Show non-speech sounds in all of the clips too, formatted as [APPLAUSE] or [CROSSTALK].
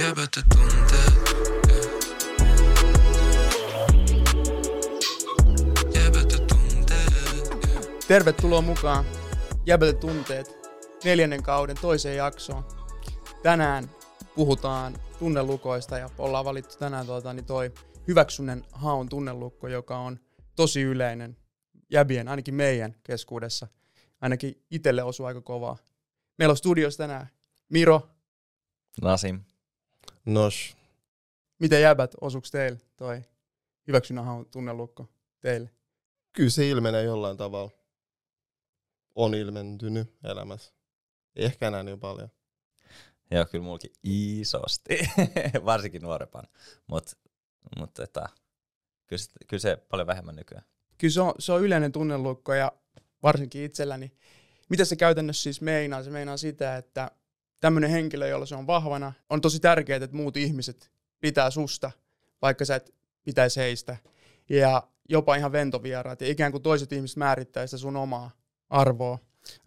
Jäbät ja tunteet. Jäbät ja tunteet. Tervetuloa mukaan Jäbätä tunteet neljännen kauden toiseen jaksoon. Tänään puhutaan tunnelukoista ja ollaan valittu tänään tuota, niin toi hyväksynnen haun tunnelukko, joka on tosi yleinen jäbien, ainakin meidän keskuudessa. Ainakin itselle osuu aika kovaa. Meillä on studiossa tänään Miro. Nasim. Nos, Miten jäbät, osuks teille toi hyväksynnän haun tunnelukko teille? kyllä se ilmenee jollain tavalla. On ilmentynyt elämässä. Ei ehkä enää niin paljon. Joo, kyllä mullakin isosti, [LAUGHS] varsinkin nuorempana. Mutta mut, että, kyllä, se, kyllä se paljon vähemmän nykyään. Kyllä se on, se on yleinen tunnelukko ja varsinkin itselläni. Mitä se käytännössä siis meinaa? Se meinaa sitä, että tämmöinen henkilö, jolla se on vahvana, on tosi tärkeää, että muut ihmiset pitää susta, vaikka sä et pitäisi heistä. Ja jopa ihan ventovieraat. Ja ikään kuin toiset ihmiset määrittää sitä sun omaa arvoa.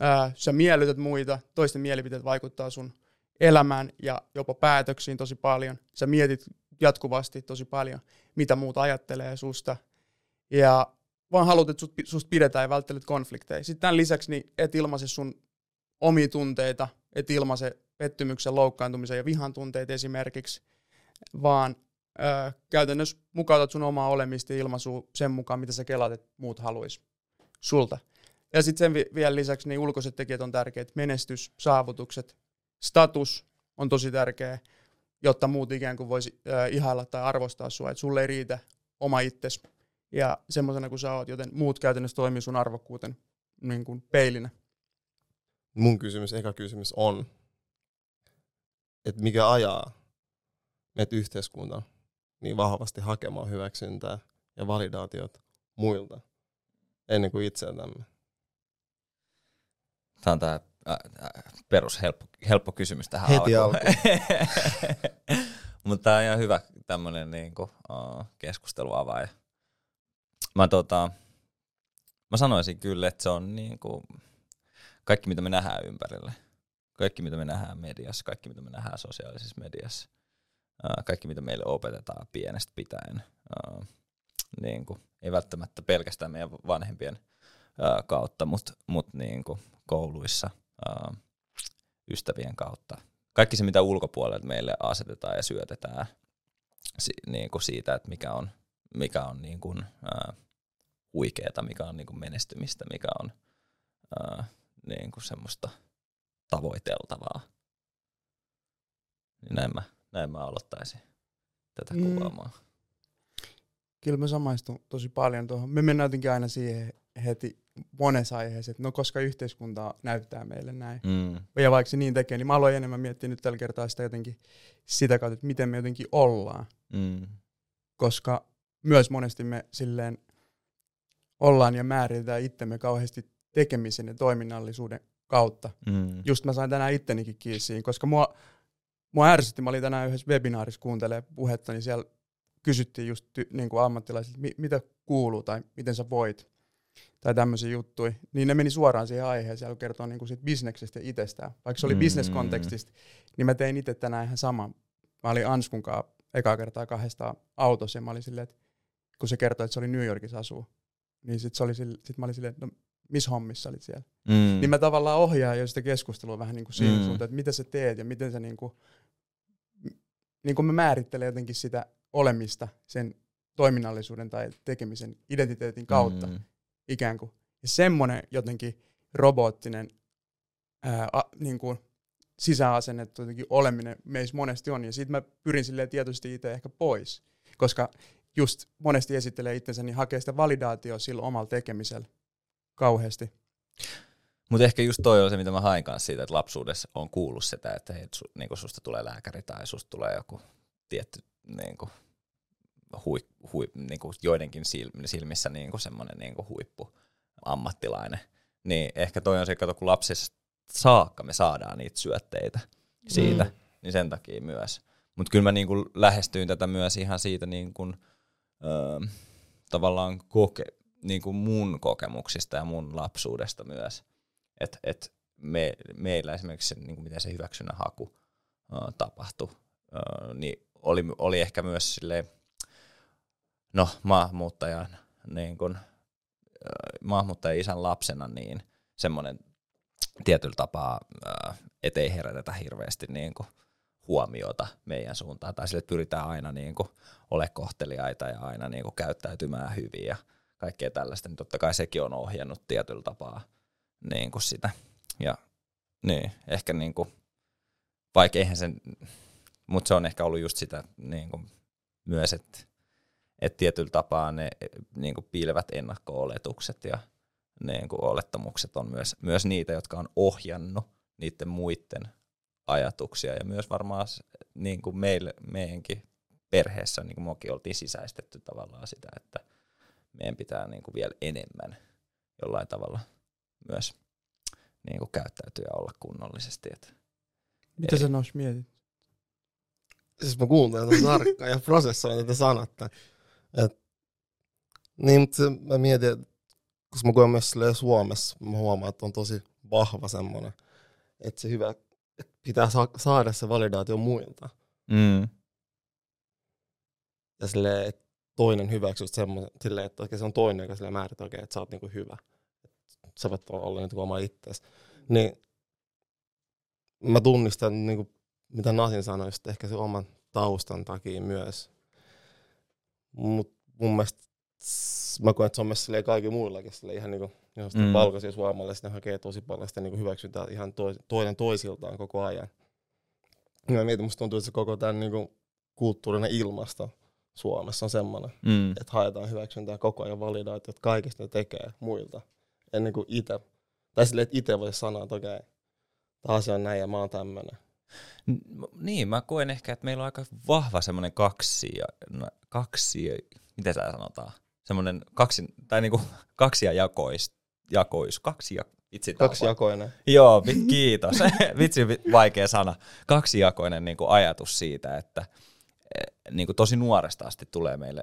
Ää, sä miellytät muita, toisten mielipiteet vaikuttaa sun elämään ja jopa päätöksiin tosi paljon. Sä mietit jatkuvasti tosi paljon, mitä muut ajattelee susta. Ja vaan haluat, että sut, susta pidetään ja välttelet konflikteja. Sitten tämän lisäksi niin et ilmaise sun omia tunteita, et ilmaise pettymyksen, loukkaantumisen ja vihan tunteita esimerkiksi, vaan ö, käytännössä mukautat sun omaa olemista ja sen mukaan, mitä sä kelaat, että muut haluaisi sulta. Ja sitten sen vi- vielä lisäksi niin ulkoiset tekijät on tärkeät. Menestys, saavutukset, status on tosi tärkeä, jotta muut ikään kuin voisi ö, ihailla tai arvostaa sua, että sulle ei riitä oma itsesi ja semmoisena kuin sä oot, joten muut käytännössä toimii sun arvokkuuten niin kuin peilinä. Mun kysymys, eka kysymys on, että mikä ajaa meitä yhteiskunta niin vahvasti hakemaan hyväksyntää ja validaatiot muilta ennen kuin itseltämme. Tämä on tämä perus helppo, helppo kysymys tähän Heti alkuun. [LAUGHS] Mutta tämä on ihan hyvä tämmöinen niinku, uh, keskusteluavaaja. Mä, tota, mä sanoisin kyllä, että se on niinku, kaikki mitä me nähdään ympärille. Kaikki mitä me nähdään mediassa, kaikki mitä me nähdään sosiaalisessa mediassa. Kaikki mitä meille opetetaan pienestä pitäen. Uh, niinku, ei välttämättä pelkästään meidän vanhempien kautta, mutta mut niinku, kouluissa, uh, ystävien kautta. Kaikki se, mitä ulkopuolelta meille asetetaan ja syötetään niin kuin siitä, että mikä on, mikä on niin kuin, huikeeta, mikä on niin kuin menestymistä, mikä on uh, niin kuin semmoista tavoiteltavaa. Niin näin mä, näin mä aloittaisin tätä Mm. kuvaamaan. Kyllä mä samaistun tosi paljon tuohon. Me mennään jotenkin aina siihen heti monessa aiheessa, että no koska yhteiskunta näyttää meille näin. Mm. Ja vaikka se niin tekee, niin mä aloin enemmän miettiä nyt tällä kertaa sitä jotenkin sitä kautta, että miten me jotenkin ollaan. Mm. Koska myös monesti me silleen ollaan ja määritetään itsemme kauheasti tekemisen ja toiminnallisuuden kautta. Mm. just mä sain tänään ittenikin kiinni siihen, koska mua, mua ärsytti, mä olin tänään yhdessä webinaarissa kuuntelemaan puhetta, niin siellä kysyttiin just ty, niin kuin ammattilaisilta, mi, mitä kuuluu tai miten sä voit tai tämmöisiä juttuja, niin ne meni suoraan siihen aiheeseen, kun kertoo niin kuin siitä bisneksestä ja itsestään. Vaikka se oli Mm. business-kontekstista, niin mä tein itse tänään ihan sama. Mä olin Anskun kanssa ekaa kertaa kahdesta autossa ja mä olin silleen, että kun se kertoi, että se oli New Yorkissa asuu, niin sit, se oli sille, sit mä olin silleen, että no, missä hommissa olit siellä? Mm. Niin mä tavallaan ohjaan jo sitä keskustelua vähän niin kuin siihen Mm. suuntaan, että mitä sä teet ja miten sä niin kuin, niin kuin mä määrittelen jotenkin sitä olemista sen toiminnallisuuden tai tekemisen identiteetin kautta mm. Ikään kuin. Ja semmoinen jotenkin robottinen ää, a, niin kuin sisäasennettu jotenkin oleminen meissä monesti on. Ja siitä mä pyrin silleen tietoisesti itse ehkä pois, koska just monesti esittelee itsensä, niin hakee sitä validaatioa sillä omalla tekemisellä kauheasti. Mutta ehkä just toi on se, mitä mä hain kanssa siitä, että lapsuudessa on kuullut sitä, että hei, su, niinku susta tulee lääkäri tai susta tulee joku tietty niinku, hui, hui, niinku joidenkin sil- silmissä niinku semmoinen niinku huippu ammattilainen. Niin ehkä toi on se, kato, kun lapsista saakka me saadaan niitä syötteitä siitä, mm. niin sen takia myös. Mutta kyllä mä niinku lähestyin tätä myös ihan siitä niinku, öö, tavallaan koke, niinku mun kokemuksista ja mun lapsuudesta myös. Että et me, meillä esimerkiksi se, niinku miten se hyväksynnän haku ö, tapahtui öö, niin oli, oli ehkä myös silleen, no maahanmuuttajan, niin öö, maahanmuuttajan isän lapsena, niin semmoinen tietyllä tapaa, öö, ettei herätetä hirveästi niin kuin huomiota meidän suuntaan, tai sille että pyritään aina niin kuin ole kohteliaita ja aina niin kuin käyttäytymään hyvin ja kaikkea tällaista, niin totta kai sekin on ohjannut tietyllä tapaa niin kuin sitä. Ja niin, ehkä niin kuin, vaikka eihän sen, mutta se on ehkä ollut just sitä niin kuin myös, että et tietyllä tapaa ne niin kuin piilevät ennakko-oletukset ja niin kuin olettamukset on myös, myös niitä, jotka on ohjannut niiden muiden ajatuksia ja myös varmaan niin kuin meille, meidänkin perheessä, niin kuin oltiin sisäistetty tavallaan sitä, että meidän pitää niin kuin vielä enemmän jollain tavalla myös niin kuin käyttäytyä ja olla kunnollisesti. Että Mitä Ei. sä nois mietit? Siis mä kuuntelen tätä tarkkaan ja prosessoin tätä sanotta. Et, niin, mutta mä mietin, että koska mä koen myös Suomessa, mä huomaan, että on tosi vahva semmoinen, että se hyvä, että pitää sa- saada se validaatio muilta. mm. Ja silleen, että toinen hyväksyy silleen, että oikein se on toinen, joka silleen määrittää, oikein, että sä oot niinku hyvä. Et sä voit olla niinku oma itsesi. Niin mä tunnistan, niinku, mitä Nasin sanoi, just ehkä se oman taustan takia myös. Mut mun mielestä mä koen, että se on myös silleen kaikilla muillakin silleen ihan niinku, jos Mm. valkoisia suomalaisia, hakee tosi paljon sitä niinku hyväksyntää ihan toinen toisiltaan koko ajan. Ja mä mietin, musta tuntuu, että se koko tämän niinku kulttuurinen ilmasto Suomessa on semmoinen, Mm. että haetaan hyväksyntää koko ajan validaatiot kaikista ne tekee muilta. Ennen kuin itse, tai silleen, että itse voisi sanoa, että okei, tämä asia on näin ja mä oon tämmöinen. Niin, mä koen ehkä, että meillä on aika vahva semmoinen kaksi, no, kaksi, mitä tää sanotaan, semmoinen kaksi, tai niinku [LAUGHS] kaksi ja jakois, jakois, kaksi ja, vitsi, tää on Kaksi va- jakoinen. Joo, [LAUGHS] kiitos. [LAUGHS] Vitsi, vi- vaikea sana. Kaksijakoinen niin kuin ajatus siitä, että niin kuin tosi nuoresta asti tulee meille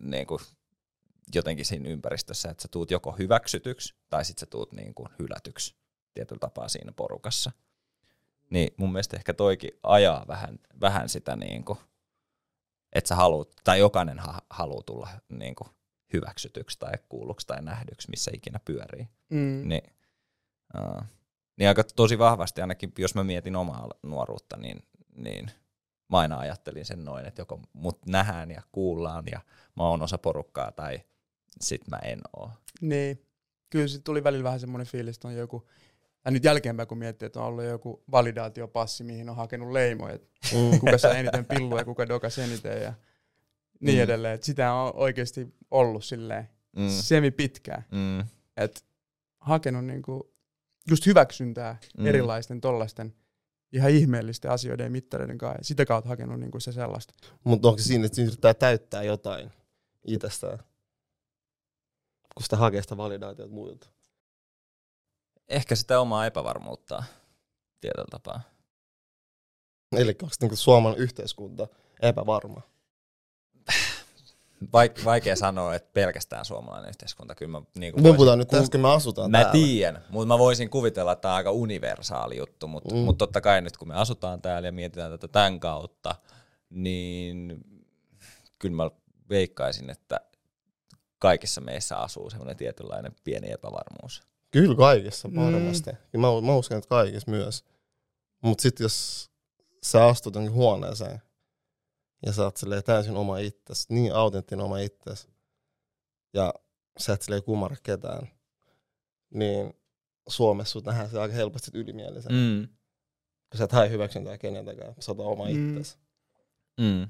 niin kuin jotenkin siinä ympäristössä, että sä tuut joko hyväksytyksi tai sitten sä tuut niin kuin hylätyksi tietyllä tapaa siinä porukassa. Niin mun mielestä ehkä toikin ajaa vähän, vähän sitä, niin kuin, että sä haluut, tai jokainen ha- haluaa tulla niin kuin hyväksytyksi tai kuulluksi tai nähdyksi, missä ikinä pyörii. Mm. Niin, uh, niin aika tosi vahvasti, ainakin jos mä mietin omaa nuoruutta, niin, niin mä aina ajattelin sen noin, että joko mut nähdään ja kuullaan ja mä oon osa porukkaa tai sit mä en oo. Niin. Kyllä se tuli välillä vähän semmoinen fiilis, että on joku, ja nyt jälkeenpäin kun miettii, että on ollut joku validaatiopassi, mihin on hakenut leimoja, että Mm. kuka saa eniten pillua ja kuka dokas eniten ja niin Mm. edelleen. Et sitä on oikeasti ollut silleen Mm. semi pitkään, Mm. että hakenut niinku just hyväksyntää Mm. mm. erilaisten tollaisten ihan ihmeellisten asioiden ja mittareiden kanssa. Ja sitä kautta hakenut niinku se sellaista. Mutta onko siinä, että siinä yrittää täyttää jotain itsestään, kun sitä hakee sitä validaatiota muilta? Ehkä sitä omaa epävarmuutta tietyllä tapaa. Eli onko niinku suomalainen yhteiskunta epävarma? Vaik- vaikea sanoa, että pelkästään suomalainen yhteiskunta. Kyllä mä, niin Me puhutaan nyt tässä, kun me asutaan Mä täällä. tiedän, mutta mä voisin kuvitella, että tämä on aika universaali juttu, mutta Mm. mm. mut totta kai nyt kun me asutaan täällä ja mietitään tätä tämän kautta, niin kyllä mä veikkaisin, että kaikissa meissä asuu semmoinen tietynlainen pieni epävarmuus. Kyllä kaikissa Mm. varmasti. Ja mä, mä uskon, että kaikissa myös. Mutta sitten jos sä astut jonkin huoneeseen ja sä oot silleen täysin oma itsesi, niin autenttinen oma itsesi, ja sä et silleen kumarra ketään, niin Suomessa sut nähdään se aika helposti sit ylimielisen. Mm. Kun sä et hae hyväksyntää keneltäkään, sä oot oma Mm. itsesi. Mm.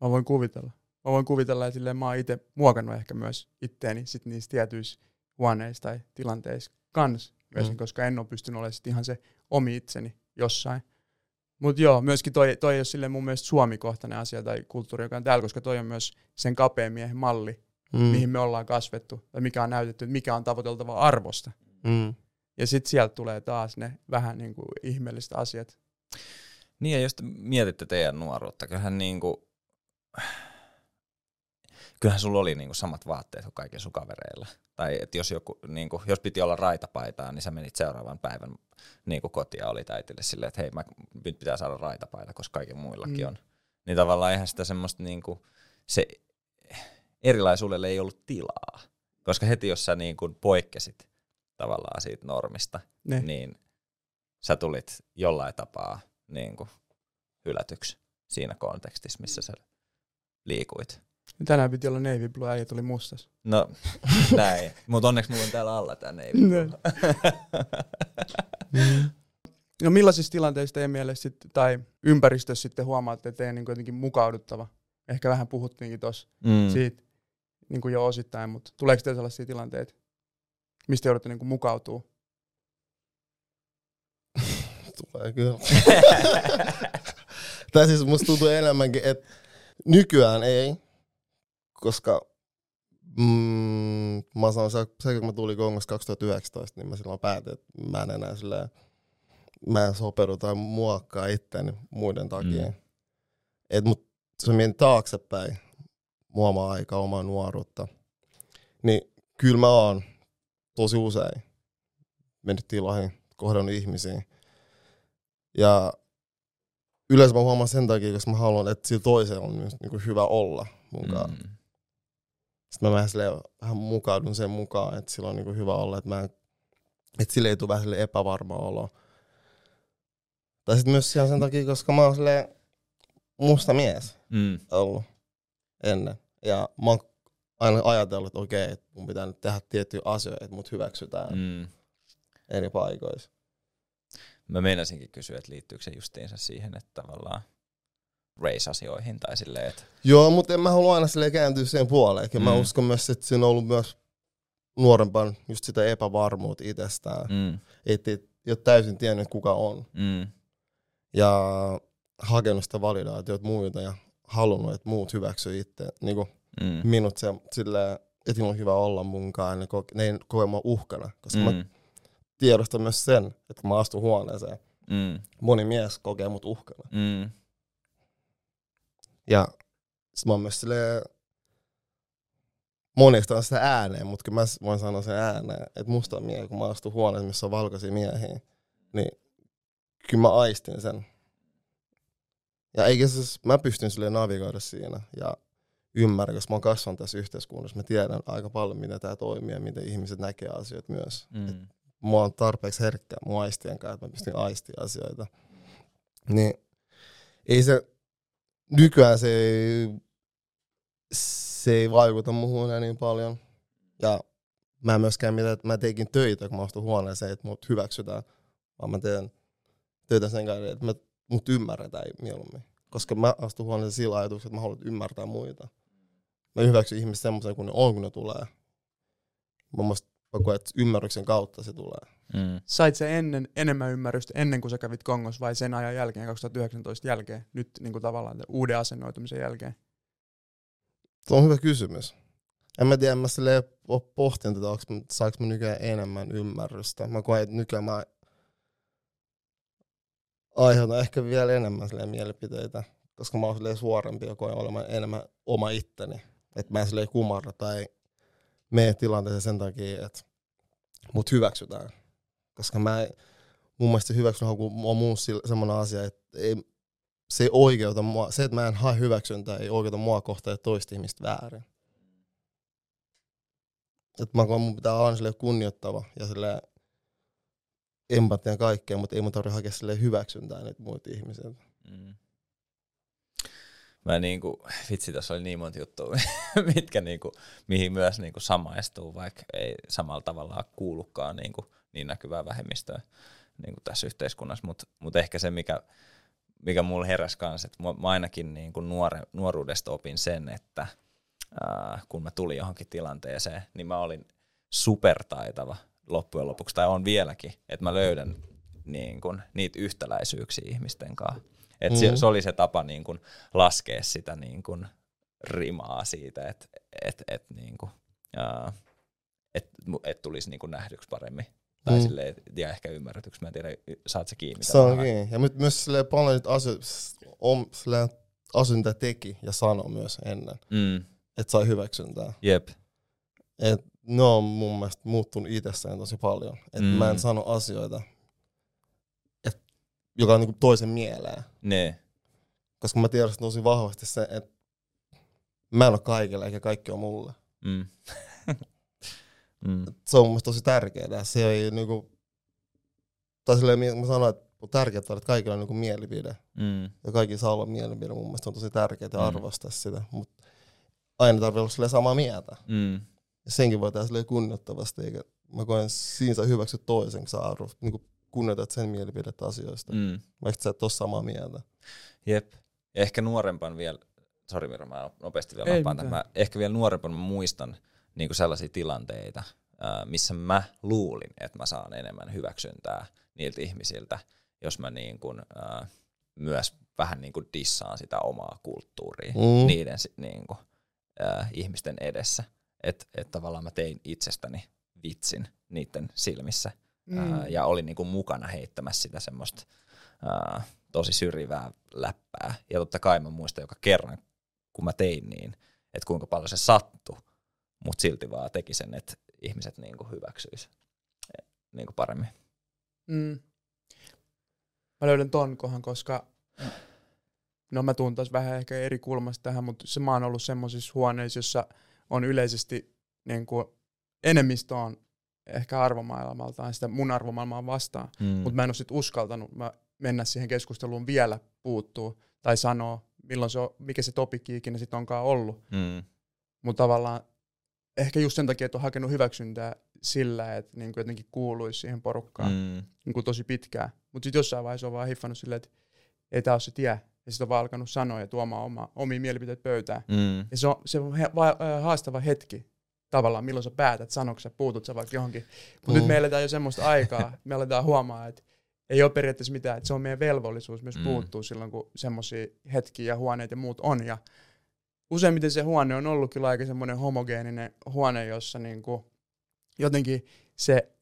Mä voin kuvitella. Mä voin kuvitella, että silleen mä oon itse muokannut ehkä myös itteeni sit niissä tietyissä huoneissa tai tilanteissa kans Mm. mm. koska en ole pystynyt olemaan sit ihan se omi itseni jossain. Mutta joo, myöskin toi, toi ei ole silleen mun mielestä suomikohtainen asia tai kulttuuri, joka on täällä, koska toi on myös sen kapean miehen malli, Mm. mihin me ollaan kasvettu, tai mikä on näytetty, mikä on tavoiteltava arvosta. Mm. Ja sitten sieltä tulee taas ne vähän niin kuin ihmeelliset asiat. Niin ja jos te mietitte teidän nuoruutta, kyllähän niin kuin, kyllähän sulla oli niinku samat vaatteet kuin kaikilla sun kavereilla. Tai että jos, joku, niinku, jos piti olla raitapaitaa, niin sä menit seuraavan päivän niinku kotiin ja oli äitille silleen, että hei, mä, nyt pitää saada raitapaita, koska kaikilla muillakin Mm. on. Niin tavallaan eihän sitä semmoista niinku, se erilaisuudelle ei ollut tilaa. Koska heti jos sä niinku poikkesit tavallaan siitä normista, Ne. niin sä tulit jollain tapaa niinku hylätyksi siinä kontekstissa, missä sä liikuit. Tänään piti olla navy blue, äijä tuli mustas. No [LAUGHS] näin, mutta onneksi mulla on täällä alla tää navy. Näin. [LAUGHS] No millaisissa tilanteissa teidän mielestä sit, tai ympäristössä sitten huomaatte, että teidän niin jotenkin mukauduttava? Ehkä vähän puhuttiinkin tuossa mm. siitä niin kuin jo osittain, mutta tuleeko teille sellaisia tilanteita, mistä joudutte niin kuin mukautuu? [LAUGHS] Tulee kyllä. tai siis musta tuntuu enemmänkin, että nykyään ei, koska mm, mä sanon, se, se, kun mä tulin Kongosta 2019, niin mä silloin päätin, että mä en enää silleen, mä en sopeudu tai muokkaa itseäni muiden takia. Mm. Et mut, mä mietin taaksepäin, mua omaa aikaa, omaa nuoruutta, niin kyllä mä oon tosi usein mennyt tiloihin, kohdannut ihmisiä. Ja yleensä mä huomaan sen takia, koska mä haluan, että sillä toisella on myös niin hyvä olla mukaan. Mm. Sitten mä vähän, silleen, vähän mukaudun sen mukaan, että sillä on niin hyvä olla, että, mä en, että sille ei tule vähän epävarma olo. Tai sitten myös ihan sen takia, koska mä oon silleen musta mies Mm. ollut ennen. Ja mä oon aina ajatellut, että okei, että mun pitää nyt tehdä tiettyjä asioita, että mut hyväksytään. Mm. eri paikoissa. Mä meinasinkin kysyä, että liittyykö se justiinsa siihen, että tavallaan race-asioihin tai silleen, että Joo, mutta en mä halua aina silleen kääntyä sen puoleen. Mm. Mä uskon myös, että siinä on ollut myös nuorempaan just sitä epävarmuutta itsestään. Mm. Että ei ole täysin tiennyt, kuka on. Mm. Ja hakenut sitä validaatiota muilta ja halunnut, että muut hyväksyy itse. Niin kuin Mm. minut se, silleen, että on hyvä olla munkaan. Ne, koke, ne ei koe mua uhkana. Koska mm. mä tiedostan myös sen, että kun mä astun huoneeseen, Mm. moni mies kokee mut uhkana. Mm. Ja sit mä oon myös silleen, monistan sitä ääneen, mutta kyllä mä voin sanoa sen ääneen, että musta on miehiä, kun mä astun huoneeseen, missä on valkoisia miehiä, niin kyllä mä aistin sen. Ja eikä se, mä pystyn sille navigoida siinä ja ymmärrän, koska mä oon kasvanut tässä yhteiskunnassa, mä tiedän aika paljon, miten tämä toimii ja miten ihmiset näkee asioita myös. Mm. Mä oon tarpeeksi herkkä mun aistien kanssa, että mä pystyn aistimaan asioita. Niin ei se, nykyään se ei, se ei vaikuta muuhun enää niin paljon. Ja mä en myöskään mitä, että mä teikin töitä, kun mä astun huoneeseen, että mut hyväksytään, vaan mä teen töitä sen kanssa, että mä, mut ymmärretään mieluummin. Koska mä astun huoneeseen sillä ajatuksella, että mä haluan ymmärtää muita. Mä hyväksyn ihmiset semmoisen kuin ne on, kun ne tulee. Mä koen, että ymmärryksen kautta se tulee. Mm. Sait se ennen enemmän ymmärrystä ennen kuin sä kävit Kongossa vai sen ajan jälkeen, 2019 jälkeen, nyt niin kuin tavallaan uuden asennoitumisen jälkeen? Se on hyvä kysymys. En mä tiedä, mä silleen pohtinut onks mä- saanko mä nykyään enemmän ymmärrystä. Mä koen, että nykyään mä aiheutan ehkä vielä enemmän silleen mielipiteitä, koska mä oon silleen suorempi ja koen olemaan enemmän oma itteni. Että mä en silleen kumarra tai mene tilanteeseen sen takia, että mut hyväksytään. Koska mä mun mielestä se hyväksyntä on muu semmoinen asia, että ei, se ei oikeuta mua, se, että mä en hae hyväksyntää, ei oikeuta mua kohtaa toista ihmistä väärin. Et mä koen, mun pitää aina silleen kunnioittava ja silleen empatian kaikkea, mutta ei mun tarvitse hakea silleen hyväksyntää niitä muita ihmisiä. Mm. Mä niinku, vitsi, tässä oli niin monta juttua, [LAUGHS] mitkä niinku, mihin myös niinku samaistuu, vaikka ei samalla tavalla kuulukaan niinku, niin näkyvää vähemmistöä niinku tässä yhteiskunnassa, mutta mut ehkä se, mikä, mikä mulla heräsi kanssa, että mä, mä ainakin niinku nuore, nuoruudesta opin sen, että ää, kun mä tulin johonkin tilanteeseen, niin mä olin supertaitava loppujen lopuksi, tai on vieläkin, että mä löydän niin kun, niitä yhtäläisyyksiä ihmisten kanssa. Et se, Mhm. se oli se tapa niin kun, laskea sitä niin kun, rimaa siitä, että et, et, niin ää, et, et tulisi niin kun, nähdyksi paremmin. Tai Mm. silleen, ja ehkä ymmärretyksi. Mä en tiedä, saat sä kiinni. Se tavallaan. onkin. Ja my- myös silleen paljon niitä asioita, on silleen asioita, teki ja sanoi myös ennen. Mm, että sai hyväksyntää. Jep. Et ne on mun mielestä muuttunut itsessään tosi paljon. Et Mm. mm. mä en sano asioita, et, joka on niinku toisen mieleen. Ne. Koska mä tiedostan tosi vahvasti se, että mä en ole kaikille eikä kaikki on mulle. Mm. [LAUGHS] mm. Se on mun tosi tärkeää. Se ei niinku, tai silleen mä sanoin, että on tärkeää, että kaikilla on niinku mielipide. Mm. Ja kaikki saa olla mielipide. Mun mielestä on tosi tärkeää Mm. arvostaa sitä. Mutta aina tarvii olla samaa mieltä. Mm. Ja senkin voi tehdä silleen kunnioittavasti, eikä mä koen siinä sä hyväksyt toisen, kun sä arvo, niin kunnioitat sen mielipidettä asioista. Mm. Vaikka sä et ole samaa mieltä. Jep. Ja ehkä nuorempan vielä, sori Miro, mä nopeasti vielä Ei nappaan tämän. ehkä vielä nuorempan mä muistan niin sellaisia tilanteita, missä mä luulin, että mä saan enemmän hyväksyntää niiltä ihmisiltä, jos mä niin kuin, myös vähän niin kuin dissaan sitä omaa kulttuuria Mm. niiden niin kuin, ihmisten edessä. Että et tavallaan mä tein itsestäni vitsin niiden silmissä Mm. ja olin niinku mukana heittämässä sitä semmoista tosi syrjivää läppää. Ja totta kai mä muistan joka kerran, kun mä tein niin, että kuinka paljon se sattui, mutta silti vaan teki sen, että ihmiset niinku hyväksyis niinku paremmin. Mm. Mä löydän ton kohan, koska no mä tuun taas vähän ehkä eri kulmasta tähän, mutta se mä oon ollut semmoisissa huoneissa, jossa on yleisesti niin kuin, enemmistö on ehkä arvomaailmaltaan sitä mun arvomaailmaa vastaan, Mm. mutta mä en ole sit uskaltanut mä mennä siihen keskusteluun vielä puuttuu tai sanoa, milloin se on, mikä se topikki ikinä sitten onkaan ollut. mm. Mutta tavallaan ehkä just sen takia, että on hakenut hyväksyntää sillä, että niin kuin jotenkin kuuluisi siihen porukkaan Mm. niin kuin tosi pitkään. Mutta sitten jossain vaiheessa on vaan hiffannut silleen, että ei tämä ole se tie. Ja sitten on vaan alkanut sanoa ja tuomaan oma, omia mielipiteitä pöytään. Mm. Ja se on, se on he, va, haastava hetki tavallaan, milloin sä päätät, sanoksi sä, puutut sä vaikka johonkin. Mutta Mm. nyt me eletään jo semmoista aikaa, [LAUGHS] me aletaan huomaa, että ei ole periaatteessa mitään, että se on meidän velvollisuus myös Mm. puuttua silloin, kun semmoisia hetkiä ja huoneita ja muut on. Ja useimmiten se huone on ollut kyllä aika semmoinen homogeeninen huone, jossa niinku jotenkin se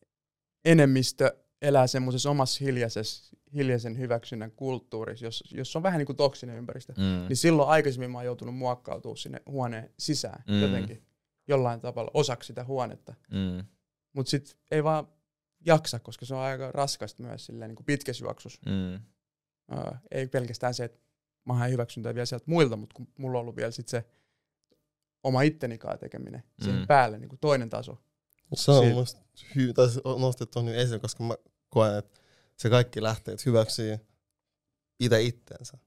enemmistö elää semmoisessa omassa hiljaisessa, hiljaisen hyväksynnän kulttuurissa, jos, jos on vähän niin kuin toksinen ympäristö. Mm. Niin silloin aikaisemmin mä oon joutunut muokkautumaan sinne huoneen sisään Mm. jotenkin jollain tavalla osaksi sitä huonetta. Mm. Mutta sitten ei vaan jaksa, koska se on aika raskasta myös silleen, niin kuin pitkässä juoksussa. Mm. Öö, ei pelkästään se, että mä haen hyväksyntää vielä sieltä muilta, mutta kun mulla on ollut vielä sit se oma ittenikaan tekeminen siihen Mm. päälle, niin kuin toinen taso. Se on musta hyvä, tai nostettu nyt esiin, koska mä koen, että se kaikki lähtee, että hyväksyy itse itteensä.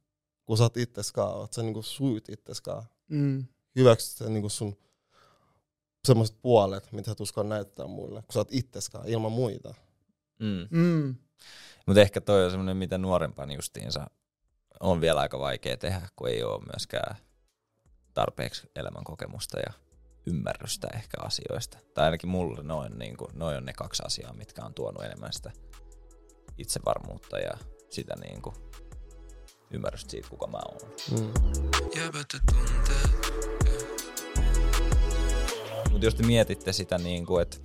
Kun sä oot itseskaan, oot sä niinku sujut itseskaan. Mm. Hyväksyt sen niinku sun semmoiset puolet, mitä sä tuskaan näyttää muille, kun sä oot itseskaan ilman muita. Mm. Mm. Mutta ehkä toi on semmoinen, mitä nuorempaan justiinsa on vielä aika vaikea tehdä, kun ei ole myöskään tarpeeksi elämänkokemusta ja ymmärrystä ehkä asioista. Tai ainakin mulle noin, niin kuin, noin on ne kaksi asiaa, mitkä on tuonut enemmän sitä itsevarmuutta ja sitä niin kuin, ymmärrystä siitä, kuka mä oon. Mm. Mutta jos te mietitte sitä, niin kuin, että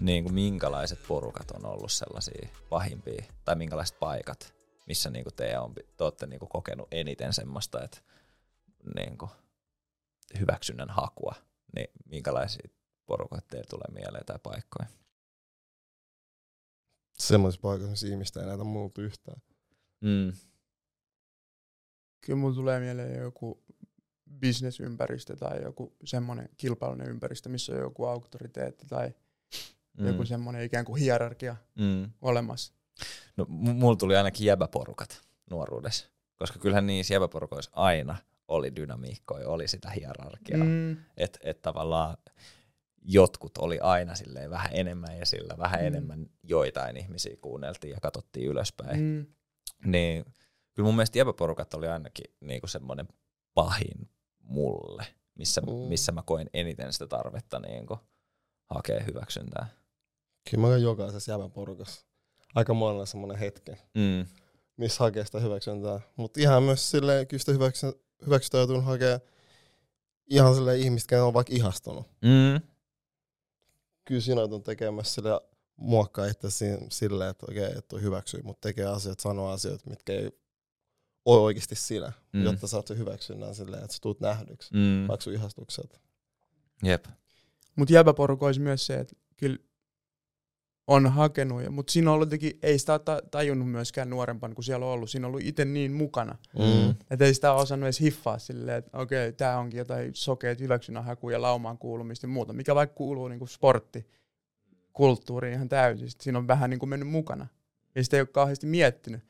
niin kuin minkälaiset porukat on ollut sellaisia pahimpia, tai minkälaiset paikat, missä niin kuin te, on, te olette niin kuin kokenut eniten semmoista, että niin kuin hyväksynnän hakua, niin minkälaisia porukoita teille tulee mieleen tai paikkoja? Semmoisessa paikassa, missä ihmistä ei näytä muuta yhtään. Mm. Kyllä mulla tulee mieleen joku bisnesympäristö tai joku semmoinen kilpailuinen ympäristö, missä on joku auktoriteetti tai Mm. joku semmoinen ikään kuin hierarkia mm. olemassa. No, m- mulla tuli ainakin jäbäporukat nuoruudessa, koska kyllähän niissä jäbäporukoissa aina oli dynamiikkoja, oli sitä hierarkiaa. Mm. että et tavallaan jotkut oli aina silleen vähän enemmän esillä, vähän Mm. mm. enemmän joitain ihmisiä kuunneltiin ja katsottiin ylöspäin. Mm. Niin kyllä mun mielestä jäbäporukat oli ainakin niinku semmoinen pahin mulle, missä, Mm. missä mä koin eniten sitä tarvetta niinku hakea hyväksyntää. Kyllä mä oon jokaisessa jävän porukassa. Aika monella semmoinen hetki, Mm. missä hakee sitä hyväksyntää. Mutta ihan myös silleen, kyllä sitä hyväksy- hyväksyntää joutunut hakea ihan silleen ihmistä, kenellä on vaikka ihastunut. Mm. Kyllä siinä on tekemässä sille muokkaa itse si- silleen, että okei, että hyväksyy, mutta tekee asioita, sanoo asioita, mitkä ei ole oikeasti sinä, Mm. jotta saat sen hyväksynnän silleen, että sä tuut nähdyksi, Mm. vaikka sun ihastukset. Jep. Mutta jäbäporukoissa myös se, että kyllä on hakenut, ja- mutta siinä on ollut jotenkin, ei sitä tajunnut myöskään nuorempana, kun siellä on ollut. Siinä on ollut itse niin mukana, Mm. että ei sitä ole osannut edes hiffaa silleen, että okei, tämä onkin jotain sokeet hyväksynnän hakua ja laumaan kuulumista ja muuta, mikä vaikka kuuluu niin sportti, kulttuuriin ihan täysin. Siinä on vähän niin kuin mennyt mukana. Ja sitä ei ole kauheasti miettinyt,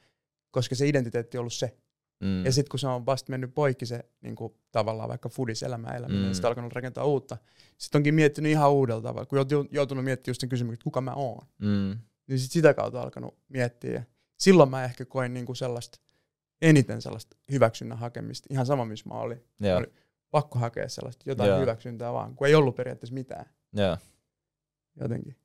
koska se identiteetti on ollut se. Mm. Ja sitten kun se on vasta mennyt poikki se niin kuin, tavallaan vaikka foodiselämä eläminen, Mm. ja sitten alkanut rakentaa uutta, sitten onkin miettinyt ihan uudella tavalla, kun joutunut miettimään just sen kysymyksen, että kuka mä oon. Mm. Niin sit sitä kautta alkanut miettiä. Ja silloin mä ehkä koin niin kuin sellaista, eniten sellaista hyväksynnän hakemista, ihan sama missä mä olin. Joo. Oli pakko hakea sellaista jotain Joo. hyväksyntää vaan, kun ei ollut periaatteessa mitään Joo. jotenkin.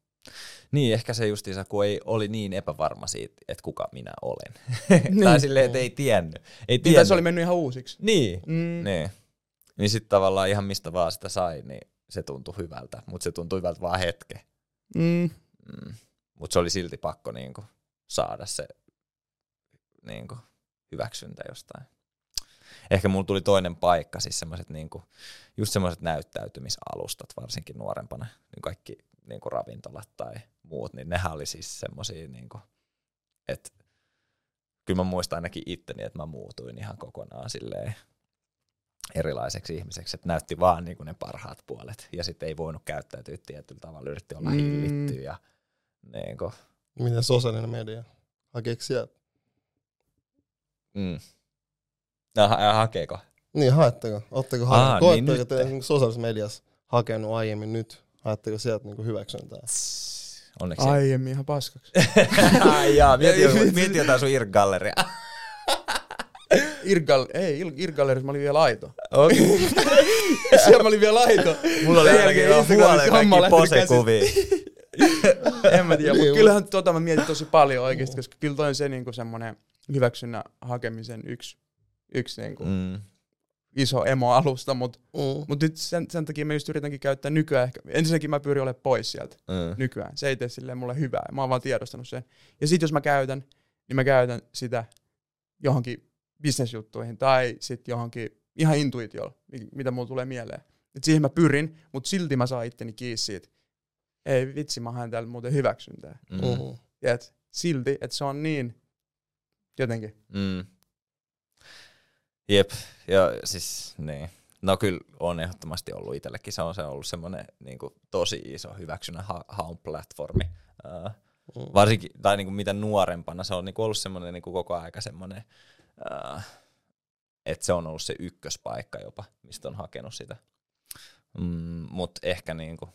Niin, ehkä se justiinsa, kun ei, oli niin epävarma siitä, että kuka minä olen. [LAUGHS] Niin. tai silleen, että ei tiennyt. Ei Niin, tiennyt. tai se oli mennyt ihan uusiksi. Niin. Mm. Niin. Niin sitten tavallaan ihan mistä vaan sitä sai, niin se tuntui hyvältä. Mutta se tuntui hyvältä vaan hetke. Mm. Mm. Mutta se oli silti pakko niinku saada se niinku hyväksyntä jostain. Ehkä mulla tuli toinen paikka, siis semmoiset niinku, just semmoiset näyttäytymisalustat, varsinkin nuorempana. Niin kaikki niinku ravintolat tai muut, niin nehän oli siis semmosia niinku, että kyllä mä muistan ainakin itteni, että mä muutuin ihan kokonaan silleen erilaiseksi ihmiseksi, että näytti vaan niinku ne parhaat puolet ja sitten ei voinut käyttäytyä tietyllä tavalla, yritti olla Mm. hillitty ja niinku, Miten sosiaalinen media? Hakeeko sieltä? mm. No, ha- hakeeko? Niin, haetteko? Ootteko Aa, hakeneet? niin te niinku sosiaalisessa mediassa hakenut aiemmin nyt? Haetteko sieltä niinku hyväksyntää? Onneksi. Aiemmin ihan paskaksi. [LAUGHS] Ai jaa, mieti, joku- mieti jotain sun irgalleria. Irgal, ei, Irgallerissa mä olin vielä aito. Okay. [LAUGHS] Siellä mä olin vielä aito. Mulla oli ainakin Instagramissa huoleen kaikki posekuvia. [LAUGHS] En mä tiedä, Niin, mutta kyllähän tota mä mietin tosi paljon oikeasti, koska kyllä toi on se niinku semmonen hyväksynnän hakemisen yksi, yksi niinku Mm. Iso emo-alusta, mutta Mm. mut nyt sen, sen takia mä just yritänkin käyttää nykyään ehkä, ensinnäkin mä pyrin olemaan pois sieltä Mm. nykyään. Se ei tee silleen mulle hyvää, mä oon vaan tiedostanut sen. Ja sit jos mä käytän, niin mä käytän sitä johonkin bisnesjuttuihin tai sitten johonkin ihan intuitiolla, mi- mitä mulla tulee mieleen. Et siihen mä pyrin, mutta silti mä saan itteni kiinni siitä. Ei vitsi, mä haen täällä muuten hyväksyntää. Mm. Tiedät, silti, että se on niin jotenkin. Mm. Jep, ja siis niin. No kyllä on ehdottomasti ollut itsellekin, se on se ollut semmoinen niin tosi iso hyväksynnän ha- haun platformi. Uh, Mm. varsinkin, tai niin kuin mitä nuorempana, se on niin kuin ollut semmoinen niin kuin koko aika semmoinen, uh, että se on ollut se ykköspaikka jopa, mistä on hakenut sitä. Mm, Mutta ehkä niin kuin,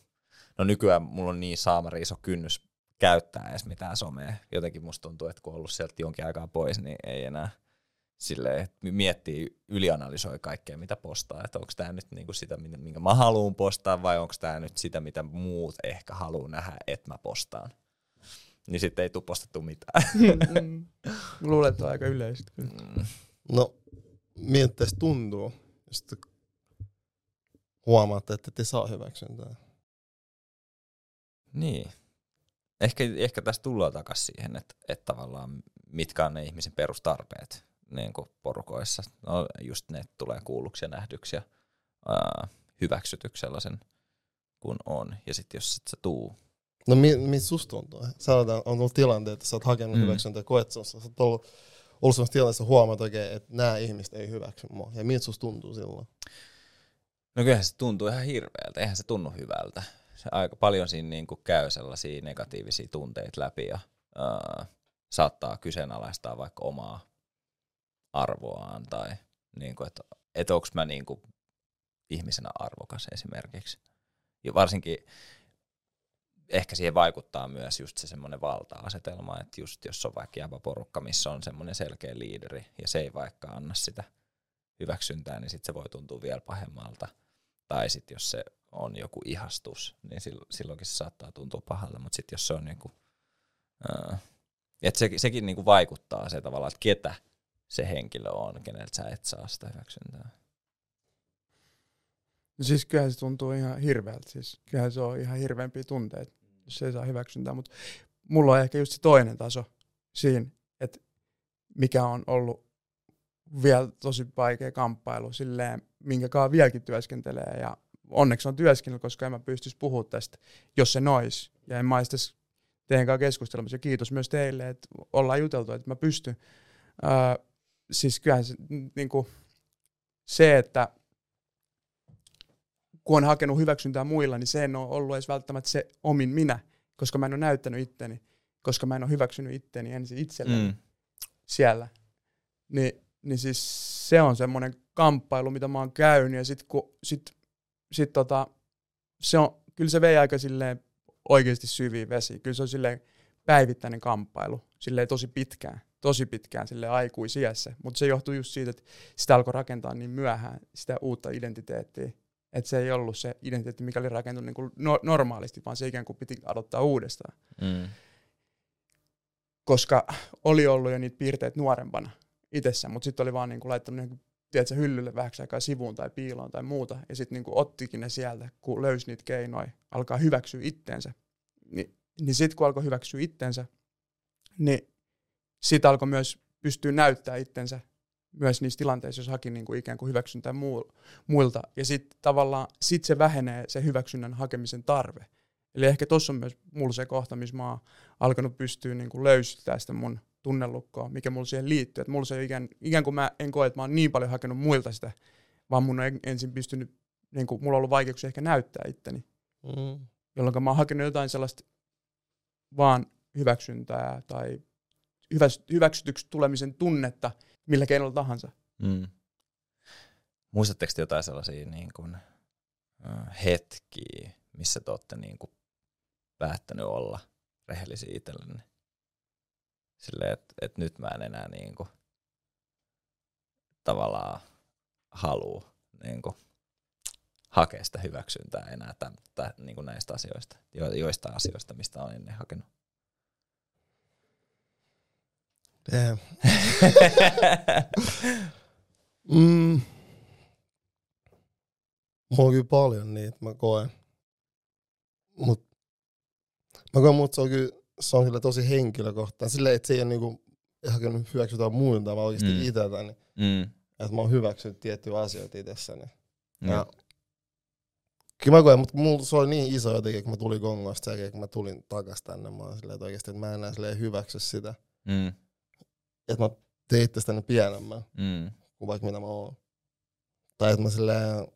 no nykyään mulla on niin saamari iso kynnys käyttää edes mitään somea. Jotenkin musta tuntuu, että kun on ollut sieltä jonkin aikaa pois, niin ei enää silleen, että miettii, ylianalysoi kaikkea, mitä postaa, että onko tämä nyt niinku sitä, mitä- minkä mä haluan postaa, vai onko tämä nyt sitä, mitä muut ehkä haluaa nähdä, että mä postaan. Niin sitten ei tule postattu mitään. [LAUGHS] Mm. Mä luulen, että on aika yleistä kyllä. Mm. No, miltä se tuntuu, jos te huomaatte, että te saa hyväksyntää? Niin. Ehkä, ehkä tässä tullaan takaisin siihen, että, että tavallaan mitkä on ne ihmisen perustarpeet niin kuin porukoissa. No, just ne, tulee kuulluksi ja nähdyksi ja ää, hyväksytyksi sellaisen kuin on. Ja sitten jos et sä tuu. No mi, mi susta tuntuu? Sanotaan, on ollut tilanteita, että sä oot hakenut Mm. hyväksyntää, koet sä, sä oot ollut, ollut sellaisessa tilanteessa huomaat oikein, että nämä ihmiset ei hyväksy mua. Ja miltä susta tuntuu silloin? No kyllähän se tuntuu ihan hirveältä, eihän se tunnu hyvältä. Se aika paljon siinä niin kuin käy sellaisia negatiivisia tunteita läpi ja ää, saattaa kyseenalaistaa vaikka omaa arvoaan tai niin kuin, että, että onko mä niin kuin ihmisenä arvokas esimerkiksi. Ja varsinkin ehkä siihen vaikuttaa myös just se semmoinen valta-asetelma, että just jos on vaikka jäbä porukka, missä on semmoinen selkeä liideri ja se ei vaikka anna sitä hyväksyntää, niin sitten se voi tuntua vielä pahemmalta. Tai sitten jos se on joku ihastus, niin sil- silloinkin se saattaa tuntua pahalta, mutta sitten jos se on ää, että se, sekin niinku vaikuttaa se tavallaan, että ketä se henkilö on, keneltä sä et saa sitä hyväksyntää. No siis kyllähän se tuntuu ihan hirveältä. Siis kyllähän se on ihan hirveämpiä tunteita, jos ei saa hyväksyntää. Mutta mulla on ehkä just se toinen taso siinä, että mikä on ollut vielä tosi vaikea kamppailu silleen, minkä kanssa vieläkin työskentelee ja onneksi on työskennellyt, koska en mä pystyisi puhumaan tästä, jos se nois. Ja en mä olisi teidän kanssa keskustelemassa. Ja kiitos myös teille, että ollaan juteltu, että mä pystyn. Öö, siis kyllähän se, niin kuin, se, että kun on hakenut hyväksyntää muilla, niin se ei ole ollut edes välttämättä se omin minä, koska mä en ole näyttänyt itteni, koska mä en ole hyväksynyt itteni ensin itselleni mm. siellä. Ni, niin siis se on semmoinen kamppailu, mitä mä oon käynyt, ja sit kun, sit, sit tota, se on, kyllä se vei aika silleen oikeasti syviä vesi. Kyllä se on silleen päivittäinen kamppailu, silleen tosi pitkään, tosi pitkään sille aikuisiässä. Mutta se johtuu just siitä, että sitä alkoi rakentaa niin myöhään, sitä uutta identiteettiä. Että se ei ollut se identiteetti, mikä oli rakentunut niin kuin no, normaalisti, vaan se ikään kuin piti aloittaa uudestaan. Mm. Koska oli ollut jo niitä piirteitä nuorempana itsessä, mutta sitten oli vaan niin kuin laittanut niin kuin, tiedätkö, hyllylle vähäksi aikaa sivuun tai piiloon tai muuta. Ja sitten niin ottikin ne sieltä, kun löysi niitä keinoja, alkaa hyväksyä itteensä. Ni, niin sitten kun alkoi hyväksyä itteensä, niin sitten alkoi myös pystyä näyttää itsensä myös niissä tilanteissa, jos haki niin kuin ikään kuin hyväksyntää muilta. Ja sitten tavallaan sit se vähenee se hyväksynnän hakemisen tarve. Eli ehkä tuossa on myös mulla se kohta, missä mä oon alkanut pystyä niin kuin löystyttämään sitä mun tunnelukkoa, mikä mulla siihen liittyy. Että mulla se ikään, ikään kuin mä en koe, että mä oon niin paljon hakenut muilta sitä, vaan mun on ensin pystynyt, niin kuin, mulla on ollut vaikeuksia ehkä näyttää itteni. Mm. Jolloin mä oon hakenut jotain sellaista vaan hyväksyntää tai hyväksytyksi tulemisen tunnetta millä keinolla tahansa. Mm. Muistatteko jotain sellaisia niin kuin, hetkiä, missä te olette niin kuin, päättänyt olla rehellisiä itsellenne? Silleen, että et nyt mä en enää niin kuin, tavallaan halua niin kuin, hakea sitä hyväksyntää enää tämän, tämän, niin kuin näistä asioista, jo, joista asioista, mistä olen ennen hakenut. Damn. [LAUGHS] mm. Mulla on kyllä paljon niitä, mä koen. Mut mä koen, mutta se on kyllä se on kyllä tosi henkilökohtainen. Silleen, että se ei ole niinku hakenut hyväksytä muilta, vaan oikeasti mm. itseltäni. Mm. Että mä oon hyväksynyt tiettyjä asioita itsessäni. Mm. Ja Kyllä mä koen, mutta mulla se oli niin iso jotenkin, kun mä tulin Kongosta ja kun mä tulin takas tänne. Mä oon silleen, että oikeasti että mä en enää hyväksy sitä. Mm että mä tein itsestäni pienemmän mm. kuin vaikka mitä mä oon. Tai että mä silleen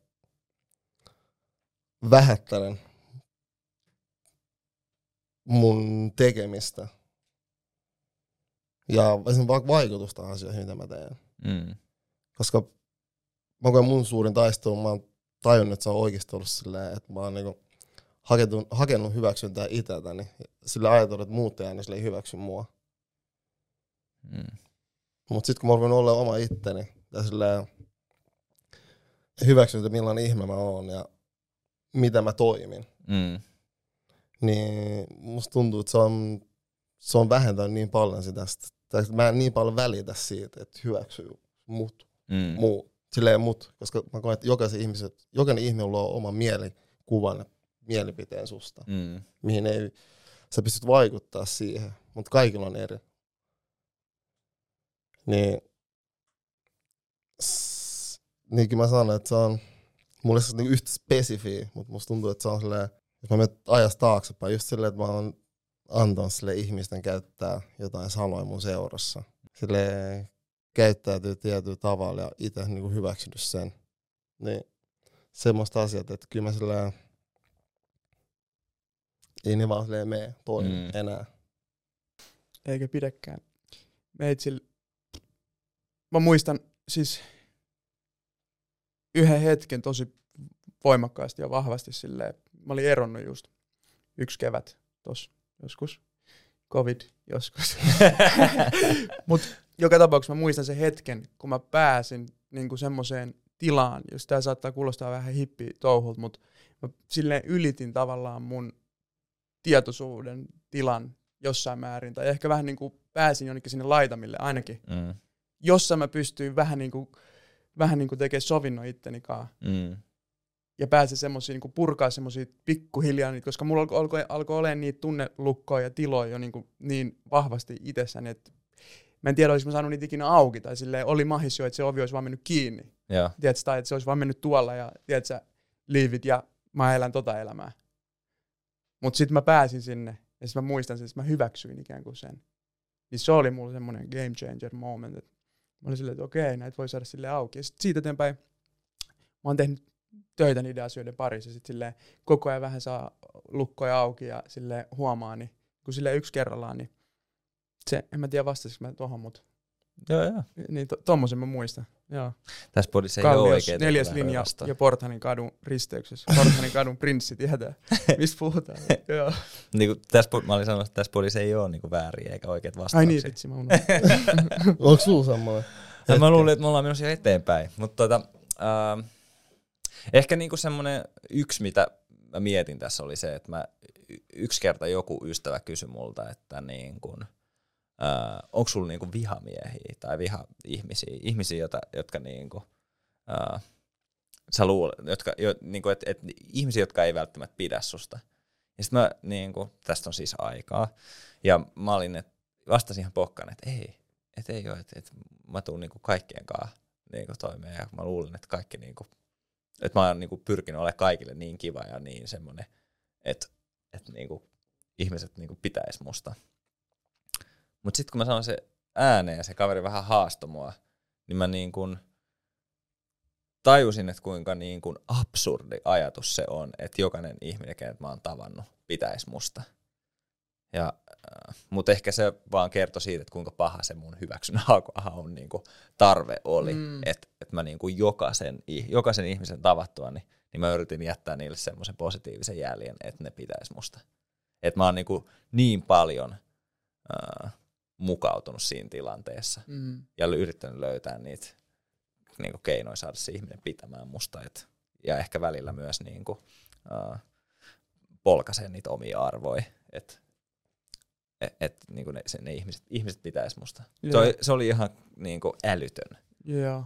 vähättelen mun tekemistä ja vaikka vaikutusta asioihin, mitä mä teen. Mm. Koska mä koen mun suurin taistelu, mä oon tajunnut, että se on oikeasti ollut silleen, että mä oon niinku hakenut, hakenut hyväksyntää itseltäni. Sillä ajatellut, että muut ei hyväksy mua. Mm. Mutta sitten kun mä oon olla oma itteni ja silleen hyväksynyt, millainen ihme mä oon ja mitä mä toimin, mm. niin musta tuntuu, että se on, se on vähentänyt niin paljon sitä, että mä en niin paljon välitä siitä, että hyväksyy mut, mm. muu, silleen mut, koska mä koen, että jokaisen, ihmiset, jokainen ihminen luo oman mielikuvan mielipiteen susta, mm. mihin ei, sä pystyt vaikuttaa siihen, mutta kaikilla on eri. Niin, niin kuin mä sanon, että se on mulle se on niin yhtä spesifiä, mutta musta tuntuu, että se on silleen, että mä menen ajasta taaksepäin, just silleen, että mä oon antanut sille ihmisten käyttää jotain sanoja mun seurassa. Sille käyttäytyy tietyllä tavalla ja itse niin hyväksynyt sen. Niin semmoista asiat, että kyllä mä silleen, ei ne vaan silleen mene toimi mm. enää. Eikä pidäkään. Meitsillä mä muistan siis yhden hetken tosi voimakkaasti ja vahvasti silleen, mä olin eronnut just yksi kevät tos joskus, covid joskus. [LAUGHS] Mutta joka tapauksessa mä muistan sen hetken, kun mä pääsin niinku semmoiseen tilaan, jos tämä saattaa kuulostaa vähän hippi touhulta, mutta mä silleen ylitin tavallaan mun tietoisuuden tilan jossain määrin, tai ehkä vähän niin kuin pääsin jonnekin sinne laitamille ainakin. Mm jossa mä pystyin vähän niin kuin, vähän niin kuin tekemään sovinnon itteni mm. Ja pääsin semmoisia niin purkaa semmoisia pikkuhiljaa, niitä, koska mulla alkoi, alkoi, alkoi olemaan niitä tunnelukkoja ja tiloja jo niin, kuin niin vahvasti itsessäni, että mä en tiedä, olisiko mä saanut niitä ikinä auki, tai silleen oli mahis jo, että se ovi olisi vaan mennyt kiinni. Ja. Tiedätkö, tai että se olisi vaan mennyt tuolla, ja tiedätkö, liivit ja mä elän tota elämää. Mutta sitten mä pääsin sinne ja sitten mä muistan sen, että mä hyväksyin ikään kuin sen. Niin se oli mulle semmoinen game changer moment, että mä olin silleen, että okei, näitä voi saada sille auki. Ja sitten siitä eteenpäin mä oon tehnyt töitä niiden asioiden parissa. Sitten silleen koko ajan vähän saa lukkoja auki ja sille huomaa, niin kun sille yksi kerrallaan, niin se, en mä tiedä vastasiko mä tuohon, mutta Joo, joo. niin to, tommosen mä muistan. Joo. Tässä podissa ei ole Kallios, oikein neljäs linja ja Porthanin kadun risteyksessä. Porthanin kadun prinssi tietää, [LAUGHS] mistä puhutaan. Joo. Niin kuin tässä, mä olin sanonut, että tässä podissa ei ole niin kuin vääriä eikä oikeat Ai vastauksia. niin, vitsi, mä unohdin. [LAUGHS] Onko sulla semmoinen? Ja mä luulin, että me ollaan menossa eteenpäin. Mutta tota, äh, ehkä niinku semmoinen yksi, mitä mä mietin tässä oli se, että mä yksi kerta joku ystävä kysyi multa, että niin kun, äh, onko sulla niinku vihamiehiä tai viha-ihmisiä, ihmisiä, jota, jotka niinku, äh, sä luulet, jotka, jo, niinku, et, et, ihmisiä, jotka ei välttämättä pidä susta. Ja sitten mä, niinku, tästä on siis aikaa, ja mä olin, että vastasin ihan pokkaan, että ei, että ei ole, että, että mä tuun niinku kaikkien kanssa niinku toimeen ja mä luulen, että kaikki niinku, että mä oon niinku pyrkinyt olemaan kaikille niin kiva ja niin semmonen, että, että niinku ihmiset niinku pitäis musta. Mut sitten kun mä sanoin se ääneen ja se kaveri vähän haastoi mua, niin mä niin kuin tajusin, että kuinka niin kuin absurdi ajatus se on, että jokainen ihminen, kenet mä oon tavannut, pitäisi musta. Ja, äh, mutta ehkä se vaan kertoi siitä, että kuinka paha se mun hyväksynnän haun niin kuin tarve oli. Mm. Että et mä niin kuin jokaisen, jokaisen ihmisen tavattua, niin, niin mä yritin jättää niille semmoisen positiivisen jäljen, että ne pitäisi musta. Että mä oon niin, kuin niin paljon äh, mukautunut siinä tilanteessa Mm. ja yrittänyt löytää niitä niin kuin keinoja saada se ihminen pitämään musta. Et, ja ehkä välillä myös niin kuin, uh, polkaisee niitä omia arvoja. Että et, et, niin kuin ne, se, ne ihmiset, ihmiset pitäisi musta. Oli, se oli ihan niin kuin älytön. Joo.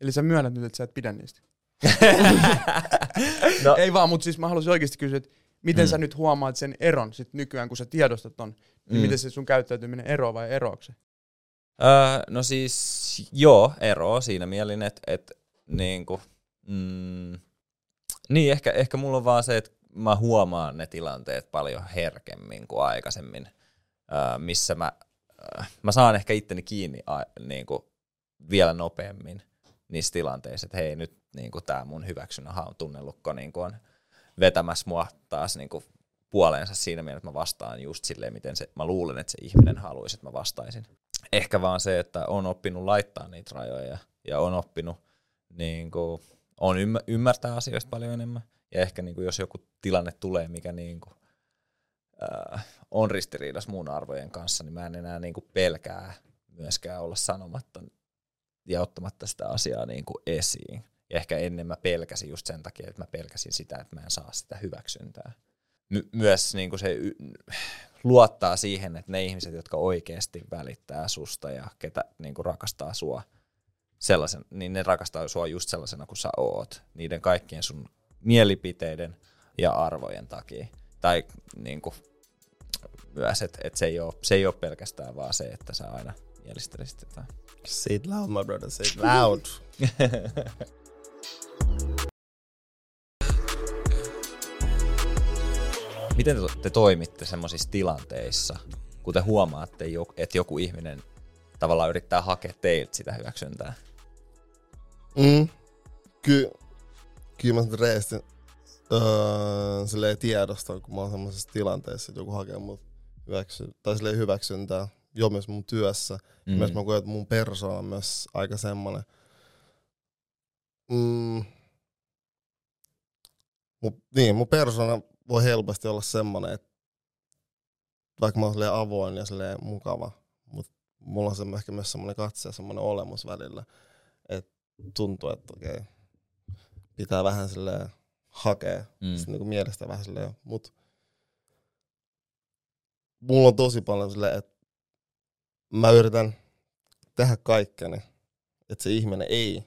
Eli sä myönnät nyt, että sä et pidä niistä. [LAUGHS] no, Ei vaan, mutta siis mä haluaisin oikeasti kysyä, että miten Mm. sä nyt huomaat sen eron sit nykyään, kun sä tiedostat ton, niin Mm. miten se sun käyttäytyminen eroaa vai eroako se? Öö, no siis joo, ero siinä mielin, että et, niinku, mm, niin ehkä, ehkä mulla on vaan se, että mä huomaan ne tilanteet paljon herkemmin kuin aikaisemmin, öö, missä mä, öö, mä saan ehkä itteni kiinni a, niinku, vielä nopeammin niissä tilanteissa, että hei nyt niinku, tämä mun hyväksynnän tunnelukko niinku, on vetämässä mua taas niinku, puoleensa siinä mielessä, että mä vastaan just silleen, miten se, mä luulen, että se ihminen haluaisi, että mä vastaisin ehkä vaan se, että on oppinut laittaa niitä rajoja ja on oppinut niin kuin, on ymmär- ymmärtää asioista paljon enemmän. Ja ehkä niin kuin, jos joku tilanne tulee, mikä niin kuin, äh, on ristiriidassa muun arvojen kanssa, niin mä en enää niin kuin, pelkää myöskään olla sanomatta ja ottamatta sitä asiaa niin kuin, esiin. Ja ehkä ennen mä pelkäsin just sen takia, että mä pelkäsin sitä, että mä en saa sitä hyväksyntää. My- myös niin kuin se y- luottaa siihen, että ne ihmiset, jotka oikeasti välittää susta ja ketä niin kuin rakastaa sua, sellaisen, niin ne rakastaa sua just sellaisena kuin sä oot. Niiden kaikkien sun mielipiteiden ja arvojen takia. Tai niin kuin, myös, että et se, ei ole, se ei ole pelkästään vaan se, että sä aina mielistelisit jotain. Say it loud, my brother, say it loud. [LAUGHS] Miten te, te toimitte semmoisissa tilanteissa, kun te huomaatte, että joku ihminen tavallaan yrittää hakea teiltä sitä hyväksyntää? Mm. Ky- kyllä mä reesti öö, silleen tiedostan, kun mä oon semmoisessa tilanteessa, että joku hakee mut hyväksy- tai silleen hyväksyntää. Jo myös mun työssä. Mm. Myös mä koen, että mun persoona on myös aika semmonen. Mm. Mun, niin, mun persoona voi helposti olla semmonen, että vaikka mä oon avoin ja silleen mukava, mutta mulla on se ehkä myös semmonen katse ja semmonen olemus välillä, että tuntuu, että okei, pitää vähän silleen hakea Mm. sitten niinku mielestä vähän silleen, mut mulla on tosi paljon silleen, että mä yritän tehdä kaikkeni, että se ihminen ei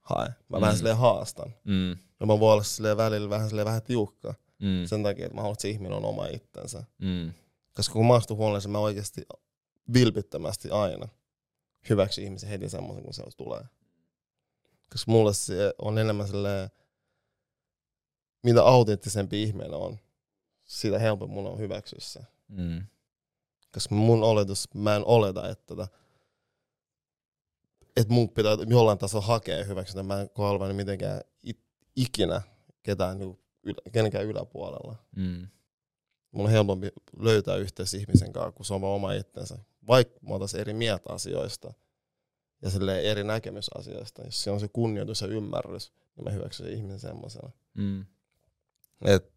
hae. Mä mm. vähän silleen haastan. Mm, Ja mä voin olla silleen välillä vähän silleen vähän tiukka mm, sen takia, että mä haluan, että se ihminen on oma itsensä. mm, Koska kun mä astun huoneeseen, mä oikeasti vilpittömästi aina hyväksy ihmisen heti semmoisen, kun se tulee. Koska mulle se on enemmän silleen, mitä autenttisempi ihminen on, sitä helpompi mun on hyväksyä se. Mm. Koska mun oletus, mä en oleta, että, tota, että mun pitää jollain tasolla hakea hyväksyntä. Mä en halua mitenkään it, ikinä ketään niin ylä, kenenkään yläpuolella. Mm. Mun on helpompi löytää yhteys ihmisen kanssa, kun se on vaan oma itsensä. Vaikka mä otais eri mieltä asioista ja eri näkemys asioista. Jos se on se kunnioitus ja ymmärrys, niin mä hyväksyn sen ihmisen semmoisena. Mm. Et,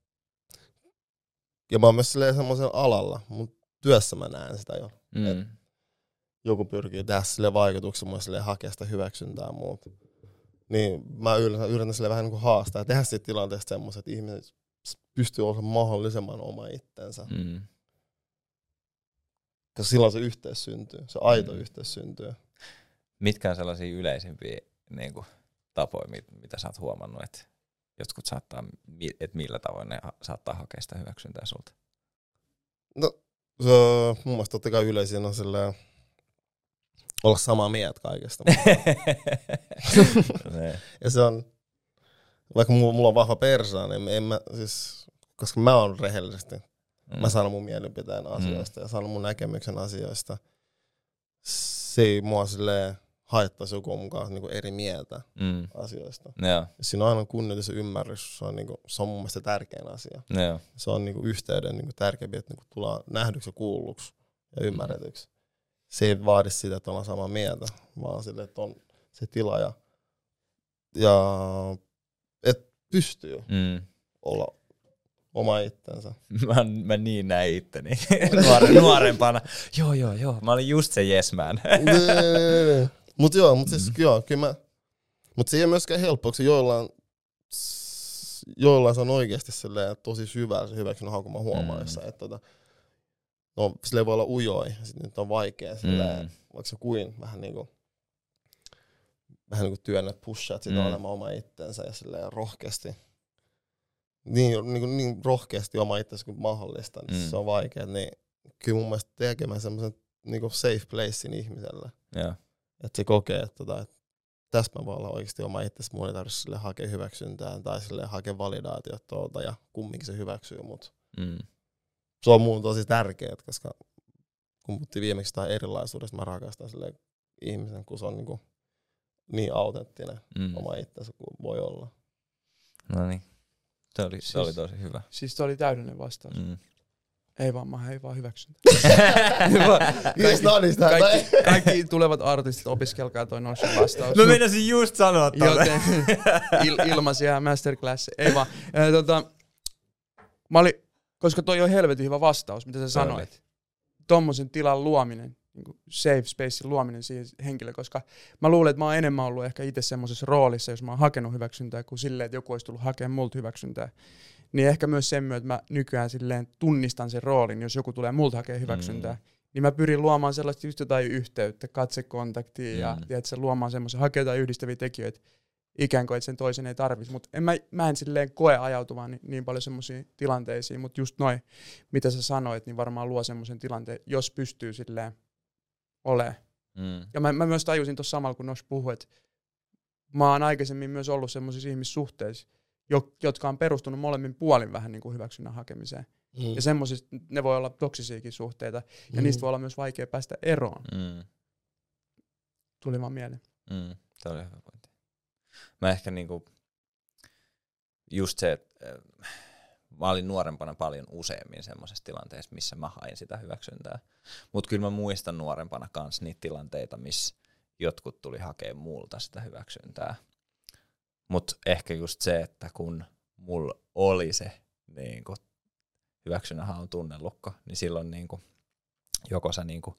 ja mä oon myös semmoisella alalla, mutta työssä mä näen sitä jo. Mm. Joku pyrkii tehdä sille vaikutuksen, mun silleen hakea sitä hyväksyntää muuta. Niin mä yritän, yritän sille vähän niin kuin haastaa ja tehdä siitä tilanteesta semmoisen, että ihmiset pystyy olemaan mahdollisimman oma itsensä. Mm. Koska silloin se yhteys syntyy, se aito Mm. yhteys syntyy. Mitkä on sellaisia yleisimpiä niin kuin, tapoja, mit- mitä sä oot huomannut, että jotkut saattaa, että millä tavoin ne ha- saattaa hakea sitä hyväksyntää sulta? No, se mun mielestä totta kai yleisin on silleen, olla samaa mieltä kaikesta. [LAUGHS] Ja se on, vaikka mulla, mulla on vahva persoona, niin en mä, siis, koska mä oon rehellisesti, Mm. mä sanon mun mielipiteen asioista ja sanon mun näkemyksen asioista. Se ei mua silleen haittaisi joku mukaan niin eri mieltä Mm. asioista. Ja siinä on aina kunnioitus ja ymmärrys, se on, niin kuin, se on mun mielestä tärkein asia. joo. Se on niin kuin yhteyden niin kuin tärkeämpi, että niin kuin tullaan nähdyksi ja kuulluksi ja ymmärretyksi. Se ei vaadi sitä, että ollaan samaa mieltä, vaan sille, että on se tila ja, ja että pystyy Mm. olla oma itsensä. [LAUGHS] Mä, mä niin näin itteni [LAUGHS] Nuore, nuorempana. Joo, joo, joo. Mä olin just se yes man. [LAUGHS] Mutta joo, mutta siis joo, kyllä mä, mutta se ei ole myöskään helppoa, koska joillain, joillain se on oikeasti silleen, tosi syvää se hyväksynnän haku, mä huomaan Mm. mm. jossain, että tota, no, silleen voi olla ujoi, ja sitten nyt on vaikea silleen, Mm. vaikka se kuin vähän niinku, vähän niinku työnnät, pushaat sitä Mm. olemaan oma itsensä ja silleen rohkeasti, niin, niin, niin rohkeasti oma itsensä kuin mahdollista, niin Mm. se on vaikea, niin kyllä mun mielestä tekemään semmoisen niinku safe placein ihmiselle, joo. että se kokee, että, tota, että tästä mä voin olla oikeasti oma itsesi, mun ei tarvitse sille hakea hyväksyntää tai sille hakea validaatiota tuolta ja kumminkin se hyväksyy mut. Mm. Se on mun tosi tärkeää, koska kun puhuttiin viimeksi tähän erilaisuudesta, mä rakastan sille ihmisen, kun se on niinku niin autenttinen Mm. oma itsensä kuin voi olla. No niin. Se oli, se Siis- oli tosi hyvä. Siis toi oli täydellinen vastaus. Mm. Ei vaan, mä ei vaan no [LAUGHS] niin, sitä- kaikki, kaikki tulevat artistit, opiskelkaa toi Notion vastaus. [LAUGHS] Mä meinasin just sanoa. Joten il, ilmaisia masterclass. Ei vaan. Ää, tota, mä olin, koska toi on helvetin hyvä vastaus, mitä sä sanoit. Tommosen tilan luominen, niin safe spacein luominen siihen henkilöön, koska mä luulen, että mä oon enemmän ollut ehkä itse semmoisessa roolissa, jos mä oon hakenut hyväksyntää, kuin silleen, että joku olisi tullut hakemaan multa hyväksyntää. Niin ehkä myös sen myötä, että mä nykyään silleen tunnistan sen roolin, jos joku tulee multa hakemaan hyväksyntää. Mm. Niin mä pyrin luomaan sellaista just jotain yhteyttä, katsekontaktia ja Mm. tiedätkö, luomaan semmoisen, hakea jotain yhdistäviä tekijöitä, ikään kuin, että sen toisen ei tarvitsisi. Mutta en mä, mä en silleen koe ajautuvan niin, niin paljon semmoisiin tilanteisiin, mutta just noin, mitä sä sanoit, niin varmaan luo semmoisen tilanteen, jos pystyy silleen olemaan. Mm. Ja mä, mä myös tajusin tuossa samalla, kun Nos puhui, että mä oon aikaisemmin myös ollut semmoisissa ihmissuhteissa, jo, jotka on perustunut molemmin puolin vähän niin kuin hyväksynnän hakemiseen. Mm. Ja semmoisista, ne voi olla toksisiakin suhteita, ja Mm. niistä voi olla myös vaikea päästä eroon. Mm. Tuli vaan mieleen. Mm. Se oli hyvä pointti. Mä ehkä niinku, just se, että äh, mä olin nuorempana paljon useammin semmoisessa tilanteessa, missä mä hain sitä hyväksyntää. Mutta kyllä mä muistan nuorempana kans niitä tilanteita, missä jotkut tuli hakea multa sitä hyväksyntää. Mutta ehkä just se, että kun mulla oli se niinku, hyväksynnän haun tunnelukko, niin silloin niinku, joko sä niinku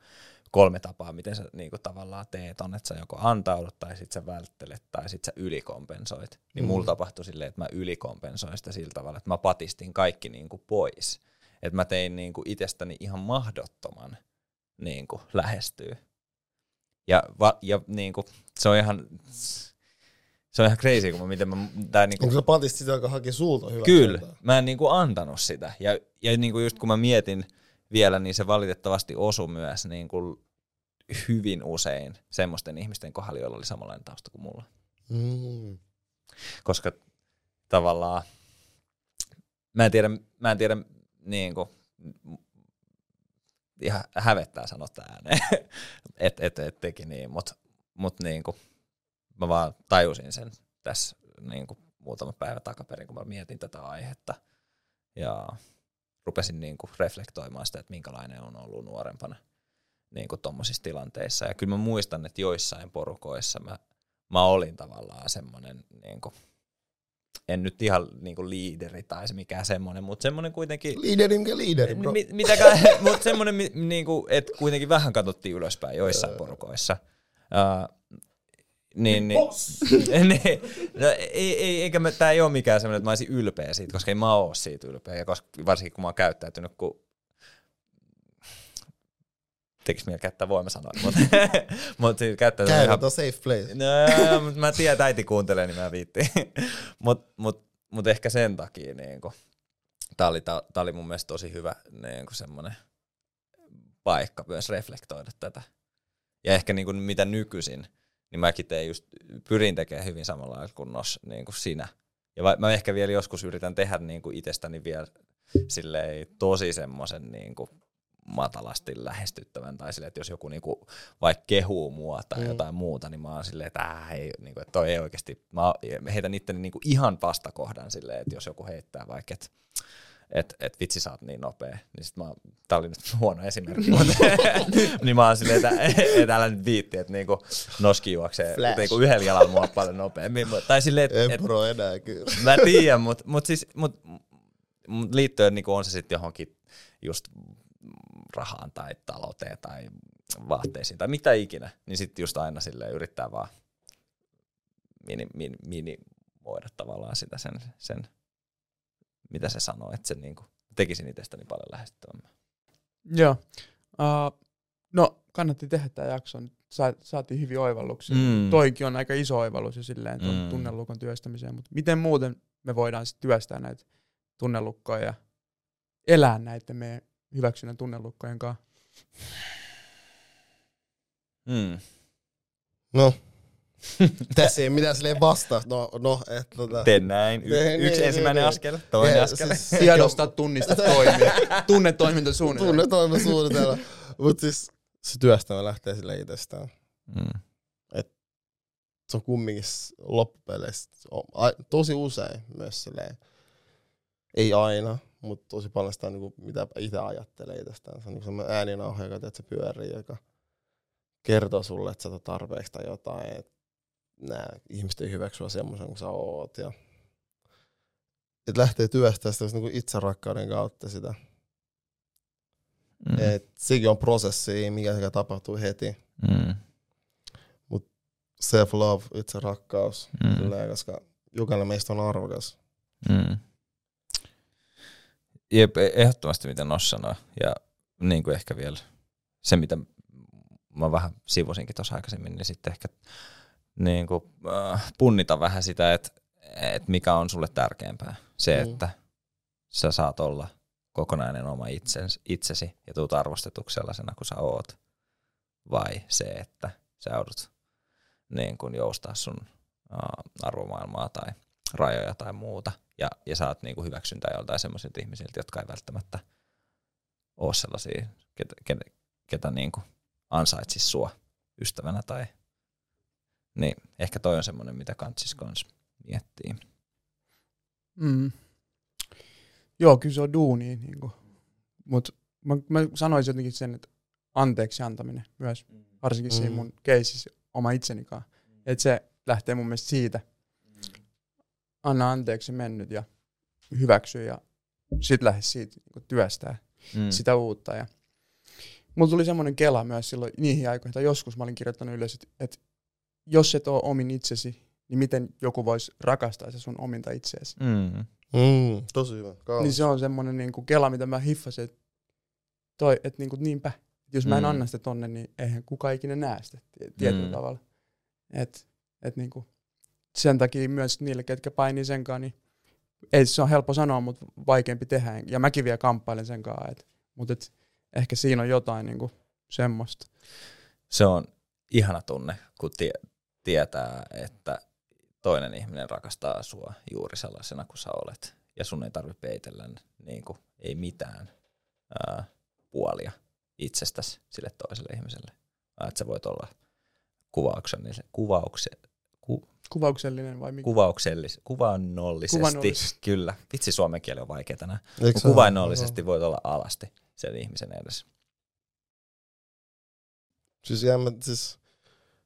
kolme tapaa, miten sä niinku tavallaan teet, on, että sä joko antaudut tai sit sä välttelet tai sit sä ylikompensoit. Niin Mm. mulla tapahtui silleen, että mä ylikompensoin sitä sillä tavalla, että mä patistin kaikki niinku pois. Että mä tein niinku itsestäni ihan mahdottoman niinku lähestyä. Ja, va, ja niinku, se on ihan, se on ihan crazy, kun mä, miten mä, tää niinku, Onko sä patistit sitä, joka haki sulta hyvää Kyllä, mä en niinku antanut sitä. Ja, ja niinku just kun mä mietin vielä, niin se valitettavasti osui myös niinku hyvin usein semmoisten ihmisten kohdalla, joilla oli samanlainen tausta kuin mulla. Mm. Koska tavallaan mä en tiedä, mä en tiedä niin kuin, ihan hävettää sanoa ääneen, [LAUGHS] että et, et teki niin, mutta mut niin kuin, mä vaan tajusin sen tässä niin kuin muutama päivä takaperin, kun mä mietin tätä aihetta ja rupesin niin kuin reflektoimaan sitä, että minkälainen on ollut nuorempana niin kuin tommosissa tilanteissa. Ja kyllä mä muistan, että joissain porukoissa mä, mä olin tavallaan semmoinen, niin kuin, en nyt ihan niin kuin liideri tai se mikään semmoinen, mutta semmoinen kuitenkin... Liideri, mikä liideri, bro? Mi, mitäkään, [LAUGHS] mutta semmoinen, niin kuin, että kuitenkin vähän katsottiin ylöspäin joissain porukoissa. Uh, niin, niin, [LAUGHS] niin no, ei, ei, eikä tämä ei ole mikään semmoinen, että mä olisin ylpeä siitä, koska ei mä ole siitä ylpeä, ja koska, varsinkin kun mä oon käyttäytynyt, kun tekisi mieli käyttää voimasanoja, mutta mut [LAUGHS] siitä käyttäytynyt Käy, ihan... safe place. No, mutta mä tiedän, että äiti kuuntelee, niin mä viittiin. [LAUGHS] mutta mut, mut ehkä sen takia niin kun, tää, oli, tää, tää oli mun mielestä tosi hyvä niin semmoinen paikka myös reflektoida tätä. Ja ehkä niin kun, mitä nykyisin, niin mäkin teen just, pyrin tekemään hyvin samalla lailla kuin, nos, niin kuin sinä. Ja mä ehkä vielä joskus yritän tehdä niin kuin itsestäni vielä silleen tosi semmoisen niin kuin matalasti lähestyttävän, tai silleen, että jos joku niinku vaikka kehuu mua tai mm. jotain muuta, niin mä oon silleen, että äh, ei, niinku, että toi ei oikeasti, mä heitän itteni niinku ihan vastakohdan silleen, että jos joku heittää vaikka, että että et vitsi sä oot niin nopea. Niin sit mä, tää oli nyt [LAUGHS] huono esimerkki, mutta [LAUGHS] niin mä oon silleen, että [LAUGHS] et älä nyt viitti, että niinku noski juoksee niinku yhdellä jalalla mua paljon nopeammin. Tai silleen, että... Et, pro enää kyllä. Mä tiedän, mutta mut siis, mut, mut liittyen niinku on se sitten johonkin just rahaan tai talouteen tai vaatteisiin tai mitä ikinä, niin sitten just aina sille yrittää vaan mini, mini, minimoida tavallaan sitä sen, sen mitä se sanoo, että se niinku tekisin itsestäni paljon lähestyttävämmän. Joo. Uh, no, kannatti tehdä tämä jakso. Sa- saatiin hyvin oivalluksia. Mm. Toikin on aika iso oivallus jo silleen mm. tunnelukon työstämiseen, mutta miten muuten me voidaan sitten työstää näitä tunnelukkoja ja elää näiden meidän hyväksynnän tunnelukkojen kanssa? Mm. No, [LAUGHS] tässä ei mitään silleen vasta. No, no että tota... Tee näin. Y- Tee, yksi niin, ensimmäinen niin, askel, toinen Ja askel. siis- [LAUGHS] Tiedostaa, tunnista, toimia. [LAUGHS] Tunne toimintasuunnitelma. Tunnetoimisuunnitelma. Mutta siis se työstämä lähtee sille itsestään. Mm. Se on kumminkin loppupeleissä tosi usein myös silleen, ei aina, mutta tosi paljon sitä, niinku, mitä itse ajattelee itsestään. Se on niinku semmoinen ääninauha, joka teet, se pyörii, joka kertoo sulle, että sä et tarpeeksi tai jotain. Et nää ihmiset ei hyväksyä semmoisen kuin sä oot. Ja, et lähtee työstää sitä niinku itserakkauden kautta sitä. Mm. Et sekin on prosessi, mikä mikä tapahtuu heti. Mm. Self-love, itse rakkaus, Mm. kyllä, koska jokainen meistä on arvokas. Mm. Jep, e- ehdottomasti mitä Nos sanoi. Ja niin kuin ehkä vielä se, mitä mä vähän sivusinkin tuossa aikaisemmin, niin sitten ehkä niin kuin, äh, punnita vähän sitä, että, että mikä on sulle tärkeämpää. Se, Mm. että sä saat olla kokonainen oma itsens, itsesi ja tuut arvostetuksi sellaisena kuin sä oot. Vai se, että sä joudut niin kuin joustaa sun äh, arvomaailmaa tai rajoja tai muuta. Ja, ja saat niin kuin hyväksyntää joltain semmoisilta ihmisiltä, jotka ei välttämättä ole sellaisia, ketä, ketä, ketä niin kuin ansaitsis sua ystävänä tai niin ehkä toi on semmoinen, mitä kantsis kans miettii. Mm. Joo, kyllä se on duuni. Niin Mutta mä, mä sanoisin jotenkin sen, että anteeksi antaminen myös, varsinkin mm. siinä Mm. mun keisissä oma itseni kanssa. Että se lähtee mun mielestä siitä. Anna anteeksi mennyt ja hyväksy ja sit lähde siitä niin työstää Mm. sitä uutta. Ja mulla tuli semmoinen kela myös silloin niihin aikoihin, tai joskus mä olin kirjoittanut ylös, että, että jos et ole omin itsesi, niin miten joku voisi rakastaa se sun ominta itseesi. Mm. Mm, tosi hyvä. Kaunis. Niin se on semmoinen niinku kela, mitä mä hiffasin, että toi, et niinku niinpä. Et jos mä en Mm. anna sitä tonne, niin eihän kukaan ikinä näe sitä tie- tietyllä Mm. tavalla. Et, et niinku, sen takia myös niille, ketkä painii sen kanssa, niin ei se on helppo sanoa, mutta vaikeampi tehdä. Ja mäkin vielä kamppailen sen kanssa. Et, mutta et, ehkä siinä on jotain niinku semmoista. Se on ihana tunne, kun tie, tietää, että toinen ihminen rakastaa sua juuri sellaisena kuin sä olet. ja sun ei tarvitse peitellä niin kuin, ei mitään ää, puolia itsestäsi sille toiselle ihmiselle. Vaan että sä voit olla kuvauksellinen, kuvaukse, ku, Kuvauksellinen vai mikä? kuvauksellis, kuvannollisesti, Kuvannollisesti. kyllä. Vitsi, suomen kieli on vaikea tänään. Kuvainnollisesti voit olla alasti sen ihmisen edessä. Siis, jää, siis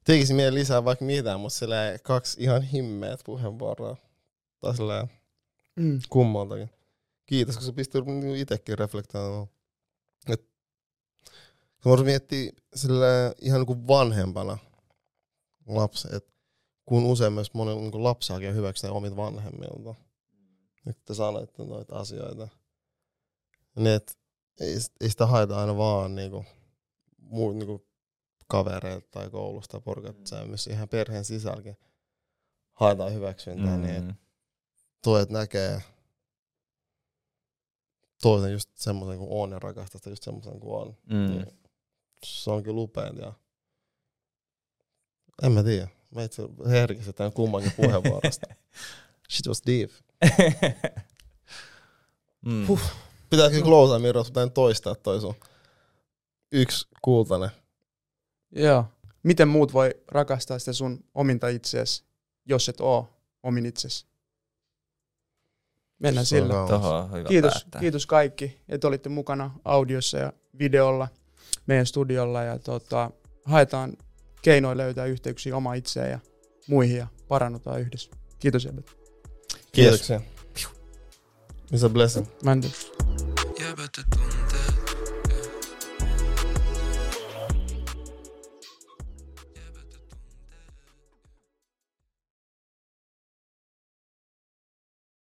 tekisin mieli lisää vaikka mitään, mutta sillä kaksi ihan himmeät puheenvuoroa. Tai sillä Mm. kummaltakin. Kiitos, kun sä pistit niinku itsekin reflektoimaan. Et, kun mä miettiä sillä ihan niin vanhempana lapsi, että kun usein myös monen niin lapsi hakee hyväksi omit vanhemmilta. Nyt te sanoitte noita asioita. Niin, et, ei, ei sitä haeta aina vaan niinku, muu, niinku kavereilta tai koulusta porukat, mm. myös ihan perheen sisälläkin haetaan hyväksyntää, mm. niin et toiset näkee toisen just semmoisen kuin on ja rakastaa sitä just semmoisen kuin on. Mm. Niin se on kyllä upeet ja en mä tiedä. Mä itse herkisin tämän kummankin puheenvuorosta. [LAUGHS] Shit was deep. [LAUGHS] mm. Huh. Pitää kyllä closea Miro, pitää nyt toistaa toi sun yksi kultainen. Joo. Miten muut voi rakastaa sitä sun ominta itseäsi, jos et oo omin itsesi? Mennään sillä. Kiitos, päättää. kiitos kaikki, että olitte mukana audiossa ja videolla meidän studiolla ja tota, haetaan keinoja löytää yhteyksiä oma itseen ja muihin ja parannutaan yhdessä. Kiitos Ebet. Kiitoksia. Missä blessing? Mä en